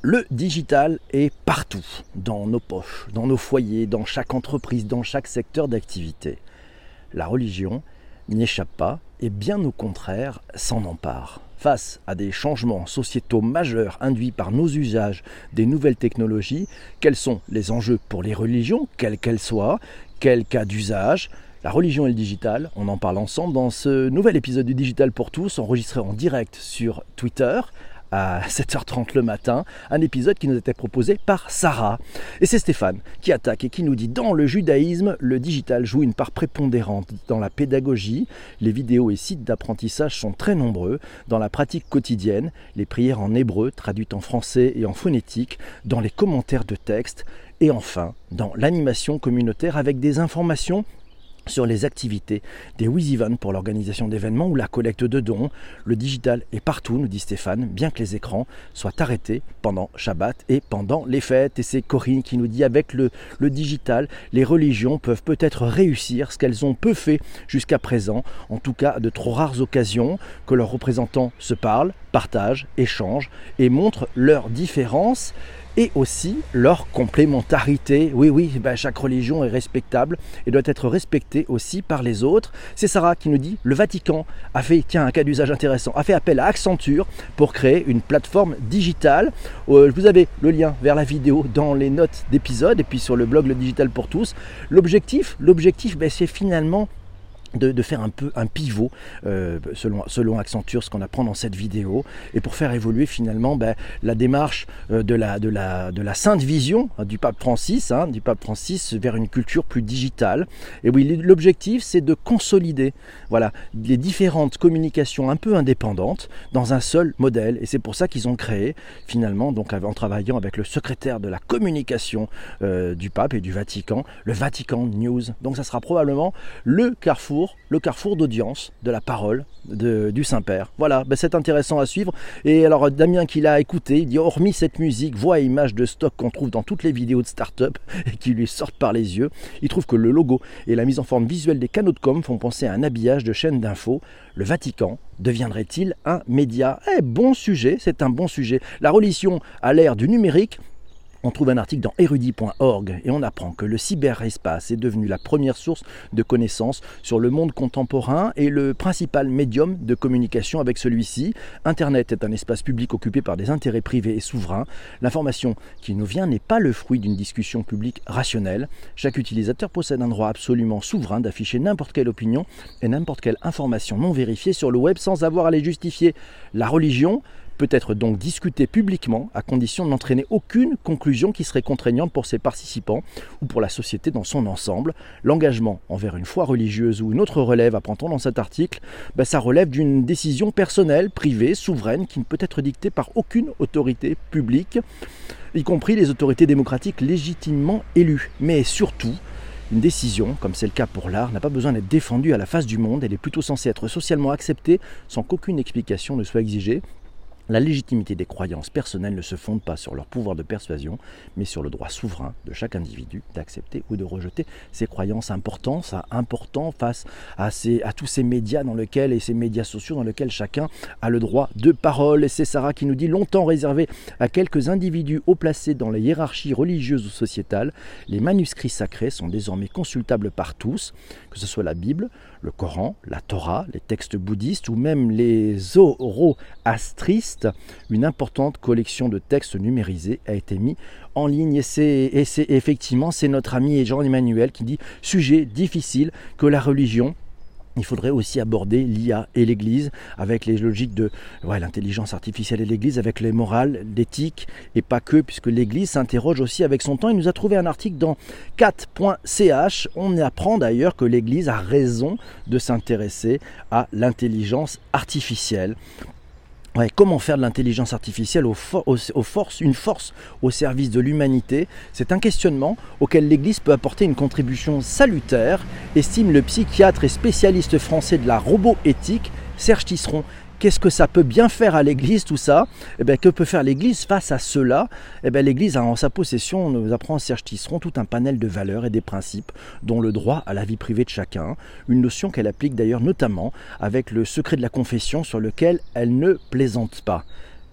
Le digital est partout, dans nos poches, dans nos foyers, dans chaque entreprise, dans chaque secteur d'activité. La religion n'y échappe pas et bien au contraire s'en empare. Face à des changements sociétaux majeurs induits par nos usages des nouvelles technologies, quels sont les enjeux pour les religions, quelles qu'elles soient, quel cas d'usage, la religion et le digital, on en parle ensemble dans ce nouvel épisode du Digital pour tous, enregistré en direct sur Twitter à 7h30 le matin, un épisode qui nous était proposé par Sarah. Et c'est Stéphane qui attaque et qui nous dit dans le judaïsme, le digital joue une part prépondérante dans la pédagogie, les vidéos et sites d'apprentissage sont très nombreux, dans la pratique quotidienne, les prières en hébreu traduites en français et en phonétique, dans les commentaires de texte, et enfin dans l'animation communautaire avec des informations sur les activités des WizEven pour l'organisation d'événements ou la collecte de dons. Le digital est partout, nous dit Stéphane, bien que les écrans soient arrêtés pendant Shabbat et pendant les fêtes. Et c'est Corinne qui nous dit avec le, le digital, les religions peuvent peut-être réussir ce qu'elles ont peu fait jusqu'à présent, en tout cas de trop rares occasions, que leurs représentants se parlent, partagent, échangent et montrent leurs différences et aussi leur complémentarité. Oui, oui, ben, chaque religion est respectable et doit être respectée aussi par les autres. C'est Sarah qui nous dit le Vatican a fait, tiens, un cas d'usage intéressant, a fait appel à Accenture pour créer une plateforme digitale. Euh, vous avez le lien vers la vidéo dans les notes d'épisode et puis sur le blog Le Digital pour tous. L'objectif, l'objectif, ben, c'est finalement de, faire un peu un pivot euh, selon, selon Accenture, ce qu'on apprend dans cette vidéo, et pour faire évoluer finalement ben, la démarche euh, de, la, de, la, de la sainte vision hein, du pape Francis, hein, du pape Francis vers une culture plus digitale. Et oui, l'objectif c'est de consolider voilà, les différentes communications un peu indépendantes dans un seul modèle, et c'est pour ça qu'ils ont créé finalement, donc en travaillant avec le secrétaire de la communication euh, du pape et du Vatican, le Vatican News. Donc ça sera probablement le carrefour le carrefour d'audience de la parole du Saint-Père. Voilà, ben, c'est intéressant à suivre. Et alors Damien qui l'a écouté, il dit hormis cette musique, voix et images de stock qu'on trouve dans toutes les vidéos de start-up et qui lui sortent par les yeux, il trouve que le logo et la mise en forme visuelle des canaux de com font penser à un habillage de chaîne d'infos. Le Vatican deviendrait-il un média? Eh, bon sujet, c'est un bon sujet. La religion à l'ère du numérique on trouve un article dans érudit.org et on apprend que le cyberespace est devenu la première source de connaissances sur le monde contemporain et le principal médium de communication avec celui-ci. Internet est un espace public occupé par des intérêts privés et souverains. L'information qui nous vient n'est pas le fruit d'une discussion publique rationnelle. Chaque utilisateur possède un droit absolument souverain d'afficher n'importe quelle opinion et n'importe quelle information non vérifiée sur le web sans avoir à les justifier. La religion peut être donc discuté publiquement à condition de n'entraîner aucune conclusion qui serait contraignante pour ses participants ou pour la société dans son ensemble. L'engagement envers une foi religieuse ou une autre relève, apprend-on dans cet article, ben, ça relève d'une décision personnelle, privée, souveraine, qui ne peut être dictée par aucune autorité publique, y compris les autorités démocratiques légitimement élues. Mais surtout, une décision, comme c'est le cas pour l'art, n'a pas besoin d'être défendue à la face du monde, elle est plutôt censée être socialement acceptée sans qu'aucune explication ne soit exigée. La légitimité des croyances personnelles ne se fonde pas sur leur pouvoir de persuasion, mais sur le droit souverain de chaque individu d'accepter ou de rejeter ses croyances importantes, important face à tous ces médias dans lesquels et ces médias sociaux dans lesquels chacun a le droit de parole. Et c'est Sarah qui nous dit longtemps réservé à quelques individus haut placés dans les hiérarchies religieuses ou sociétales, les manuscrits sacrés sont désormais consultables par tous, que ce soit la Bible, le Coran, la Torah, les textes bouddhistes ou même les zoroastristes. Une importante collection de textes numérisés a été mise en ligne et c'est effectivement c'est notre ami Jean-Emmanuel qui dit sujet difficile que la religion il faudrait aussi aborder l'IA et l'Église avec les logiques de l'intelligence artificielle et l'Église, avec les morales, l'éthique et pas que, puisque l'Église s'interroge aussi avec son temps. Il nous a trouvé un article dans 4.ch. On apprend d'ailleurs que l'Église a raison de s'intéresser à l'intelligence artificielle comment faire de l'intelligence artificielle une force au service de l'humanité? C'est un questionnement auquel l'Église peut apporter une contribution salutaire, estime le psychiatre et spécialiste français de la roboéthique Serge Tisseron. Qu'est-ce que ça peut bien faire à l'Église, tout ça? Eh bien, Que peut faire l'Église face à cela? Eh bien, L'Église a en sa possession, nous apprend Serge Tisseron, tout un panel de valeurs et des principes, dont le droit à la vie privée de chacun, une notion qu'elle applique d'ailleurs notamment avec le secret de la confession sur lequel elle ne plaisante pas.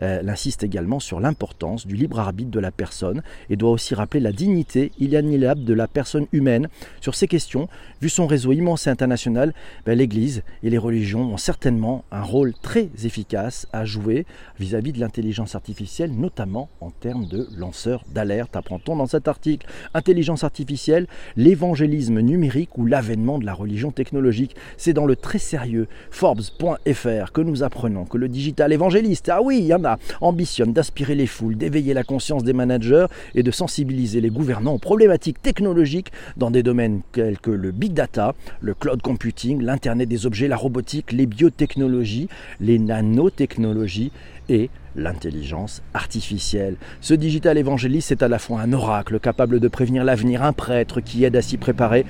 Elle insiste également sur l'importance du libre arbitre de la personne et doit aussi rappeler la dignité inaliénable de la personne humaine. Sur ces questions, vu son réseau immense et international, ben, l'Église et les religions ont certainement un rôle très efficace à jouer vis-à-vis de l'intelligence artificielle, notamment en termes de lanceurs d'alerte. Apprend-on dans cet article Intelligence artificielle, l'évangélisme numérique ou l'avènement de la religion technologique. C'est dans le très sérieux Forbes.fr que nous apprenons que le digital évangéliste, ah oui, il y en a, ambitionne d'inspirer les foules, d'éveiller la conscience des managers et de sensibiliser les gouvernants aux problématiques technologiques dans des domaines tels que le big data, le cloud computing, l'internet des objets, la robotique, les biotechnologies, les nanotechnologies et l'intelligence artificielle. Ce digital évangéliste est à la fois un oracle capable de prévenir l'avenir, un prêtre qui aide à s'y préparer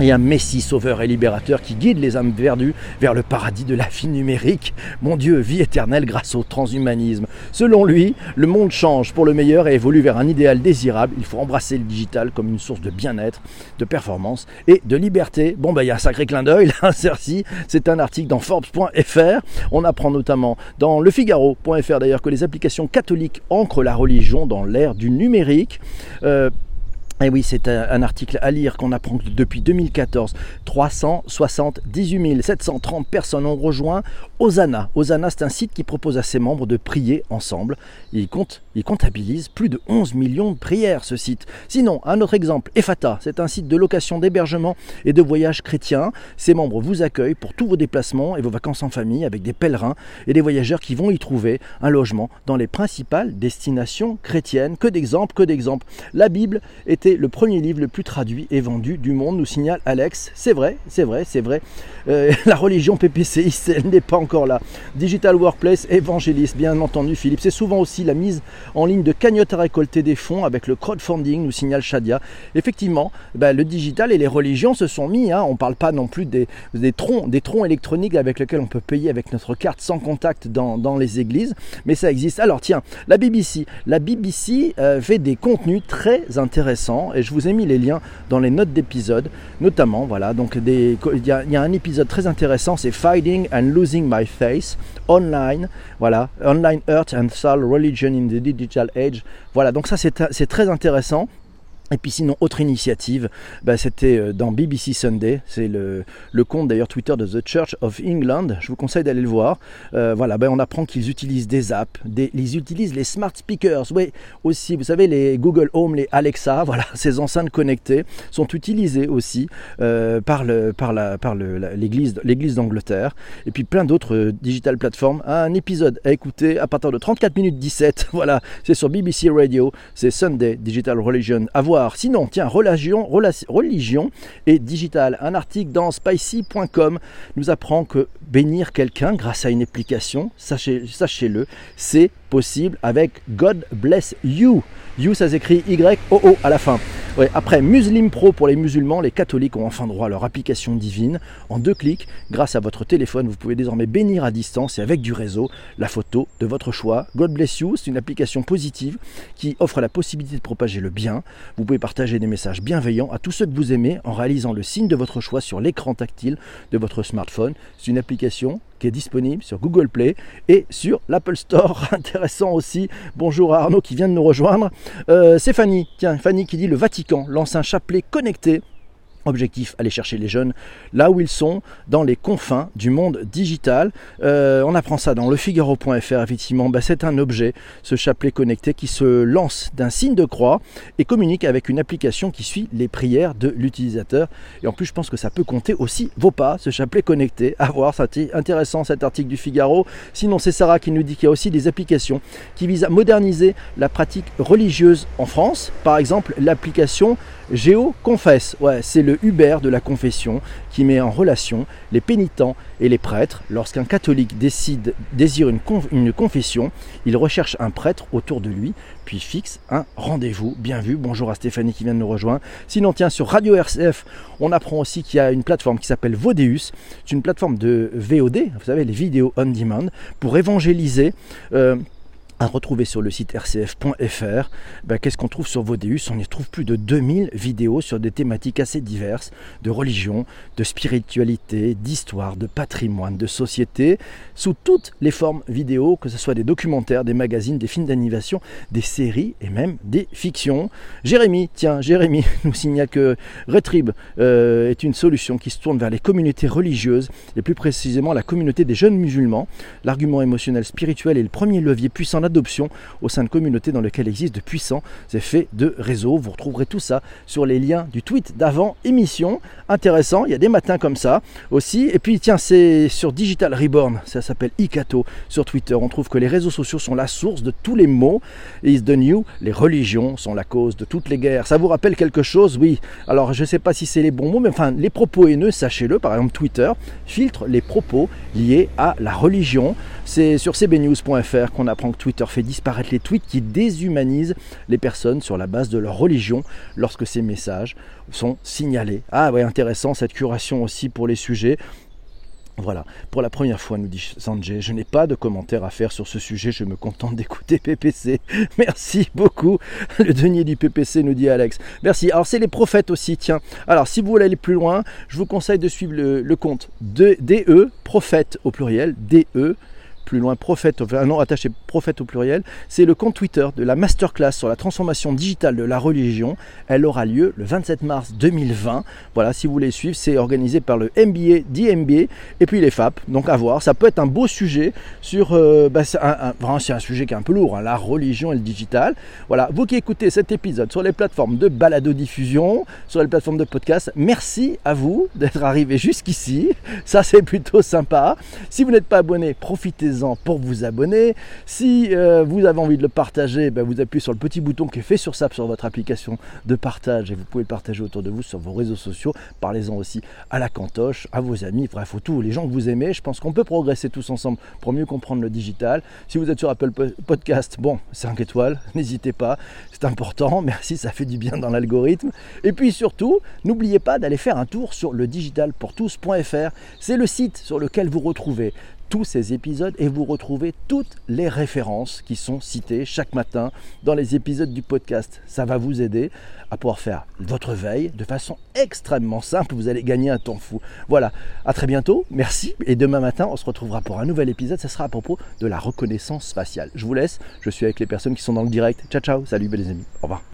et un Messie sauveur et libérateur qui guide les âmes perdues vers le paradis de la vie numérique. Mon Dieu, vie éternelle grâce au transhumanisme. Selon lui, le monde change pour le meilleur et évolue vers un idéal désirable. Il faut embrasser le digital comme une source de bien-être, de performance et de liberté. Bon, ben, il y a un sacré clin d'œil là. C'est un article dans Forbes.fr. On apprend notamment dans Le Figaro.fr d'ailleurs que les applications catholiques ancrent la religion dans l'ère du numérique. Euh, et oui, c'est un article à lire qu'on apprend que depuis 2014, 378 730 personnes ont rejoint Osana. Osana, c'est un site qui propose à ses membres de prier ensemble. Il, compte, il comptabilise plus de 11 millions de prières, ce site. Sinon, un autre exemple, Efata, c'est un site de location d'hébergement et de voyage chrétien. Ses membres vous accueillent pour tous vos déplacements et vos vacances en famille avec des pèlerins et des voyageurs qui vont y trouver un logement dans les principales destinations chrétiennes. Que d'exemples, que d'exemples. La Bible était le premier livre le plus traduit et vendu du monde, nous signale Alex. C'est vrai, c'est vrai, c'est vrai. Euh, la religion PPCI, elle n'est pas encore là. Digital Workplace, évangéliste, bien entendu Philippe. C'est souvent aussi la mise en ligne de cagnottes à récolter des fonds avec le crowdfunding, nous signale Shadia. Effectivement, ben, le digital et les religions se sont mis. Hein. on ne parle pas non plus des, troncs, électroniques avec lesquels on peut payer avec notre carte sans contact dans, les églises, mais ça existe. Alors tiens, la BBC, la BBC euh, fait des contenus très intéressants et je vous ai mis les liens dans les notes d'épisode, notamment voilà donc il y, a un épisode très intéressant, c'est Fighting and Losing My Face online, voilà Online Earth and Soul Religion in the Digital Age. Voilà donc ça c'est très intéressant. Et puis sinon, autre initiative, bah, c'était euh, dans BBC Sunday, c'est le, compte d'ailleurs Twitter de The Church of England, je vous conseille d'aller le voir. Euh, voilà, bah, on apprend qu'ils utilisent des apps, ils utilisent les smart speakers, oui, aussi, vous savez, les Google Home, les Alexa, voilà, ces enceintes connectées sont utilisées aussi euh, par, le, par, la, par l'église, l'église d'Angleterre, et puis plein d'autres digital plateformes. Un épisode à écouter à partir de 34 minutes 17, voilà, c'est sur BBC Radio, c'est Sunday Digital Religion. À voir Sinon, tiens, religion, religion et digital. Un article dans spicy.com nous apprend que bénir quelqu'un grâce à une application, sachez-le, c'est possible avec God Bless You. You, ça s'écrit Y-O-O à la fin. après Muslim Pro pour les musulmans, les catholiques ont enfin droit à leur application divine. En deux clics, grâce à votre téléphone, vous pouvez désormais bénir à distance et avec du réseau la photo de votre choix. God Bless You, c'est une application positive qui offre la possibilité de propager le bien. Vous pouvez partager des messages bienveillants à tous ceux que vous aimez en réalisant le signe de votre choix sur l'écran tactile de votre smartphone. C'est une application qui est disponible sur Google Play et sur l'Apple Store. Intéressant aussi. Bonjour à Arnaud qui vient de nous rejoindre. Euh, c'est Fanny, tiens, Fanny qui dit le Vatican lance un chapelet connecté Objectif, aller chercher les jeunes là où ils sont, dans les confins du monde digital. Euh, on apprend ça dans lefigaro.fr, effectivement. Bah, c'est un objet, ce chapelet connecté, qui se lance d'un signe de croix et communique avec une application qui suit les prières de l'utilisateur. Et en plus, je pense que ça peut compter aussi vos pas, ce chapelet connecté. À voir, c'est intéressant cet article du Figaro. Sinon, c'est Sarah qui nous dit qu'il y a aussi des applications qui visent à moderniser la pratique religieuse en France. Par exemple, l'application Géo Confesse. Ouais, c'est le Uber de la confession qui met en relation les pénitents et les prêtres. Lorsqu'un catholique décide, désire une, confession, il recherche un prêtre autour de lui, puis fixe un rendez-vous. Bien vu, bonjour à Stéphanie qui vient de nous rejoindre. Sinon, tiens, sur Radio RCF, on apprend aussi qu'il y a une plateforme qui s'appelle Vodeus. C'est une plateforme de VOD, vous savez, les vidéos on demand, pour évangéliser. Euh, à retrouver sur le site rcf.fr. Ben, Qu'est-ce qu'on trouve sur Vodeus On y trouve plus de 2000 vidéos sur des thématiques assez diverses, de religion, de spiritualité, d'histoire, de patrimoine, de société, sous toutes les formes vidéo, que ce soit des documentaires, des magazines, des films d'animation, des séries et même des fictions. Jérémy, tiens, Jérémy nous signale que Retrib euh, est une solution qui se tourne vers les communautés religieuses, et plus précisément la communauté des jeunes musulmans. L'argument émotionnel spirituel est le premier levier puissant d'adoption au sein de communautés dans lesquelles existent de puissants effets de réseau. Vous retrouverez tout ça sur les liens du tweet d'avant émission. Intéressant, il y a des matins comme ça aussi. Et puis tiens, c'est sur Digital Reborn, ça s'appelle Ikato sur Twitter. On trouve que les réseaux sociaux sont la source de tous les maux. Is the new, les religions sont la cause de toutes les guerres. Ça vous rappelle quelque chose? Oui. Alors je ne sais pas si c'est les bons mots, mais enfin les propos haineux, sachez-le, par exemple Twitter filtre les propos liés à la religion. C'est sur cbnews.fr qu'on apprend que Twitter fait disparaître les tweets qui déshumanisent les personnes sur la base de leur religion lorsque ces messages sont signalés. Ah ouais, intéressant cette curation aussi pour les sujets. Voilà, pour la première fois, nous dit Sanjay, je n'ai pas de commentaires à faire sur ce sujet, je me contente d'écouter PPC. Merci beaucoup. Le denier du PPC, nous dit Alex. Merci. Alors, c'est les prophètes aussi, tiens. Alors, si vous voulez aller plus loin, je vous conseille de suivre le, compte de, DE, prophète au pluriel, DE, plus loin, prophète, enfin non, attaché prophète au pluriel, c'est le compte Twitter de la masterclass sur la transformation digitale de la religion. Elle aura lieu le 27 mars 2020. Voilà, si vous voulez suivre, c'est organisé par le MBA, DMBA et puis les FAP. Donc à voir, ça peut être un beau sujet sur. Euh, bah, c'est un, sujet qui est un peu lourd, hein, la religion et le digital. Voilà, vous qui écoutez cet épisode sur les plateformes de balado-diffusion, sur les plateformes de podcast, merci à vous d'être arrivé jusqu'ici. Ça, c'est plutôt sympa. Si vous n'êtes pas abonné, profitez pour vous abonner. Si euh, vous avez envie de le partager, ben, vous appuyez sur le petit bouton qui est fait sur ça sur votre application de partage et vous pouvez le partager autour de vous sur vos réseaux sociaux. Parlez-en aussi à la cantoche, à vos amis, bref, à tous les gens que vous aimez. Je pense qu'on peut progresser tous ensemble pour mieux comprendre le digital. Si vous êtes sur Apple Podcast, bon, 5 étoiles, n'hésitez pas, c'est important. Merci, ça fait du bien dans l'algorithme. Et puis surtout, n'oubliez pas d'aller faire un tour sur le digitalpourtous.fr. C'est le site sur lequel vous retrouvez tous ces épisodes et vous retrouvez toutes les références qui sont citées chaque matin dans les épisodes du podcast. Ça va vous aider à pouvoir faire votre veille de façon extrêmement simple. Vous allez gagner un temps fou. Voilà, à très bientôt. Merci. Et demain matin, on se retrouvera pour un nouvel épisode. Ça sera à propos de la reconnaissance spatiale. Je vous laisse. Je suis avec les personnes qui sont dans le direct. Ciao, ciao. Salut, les amis. Au revoir.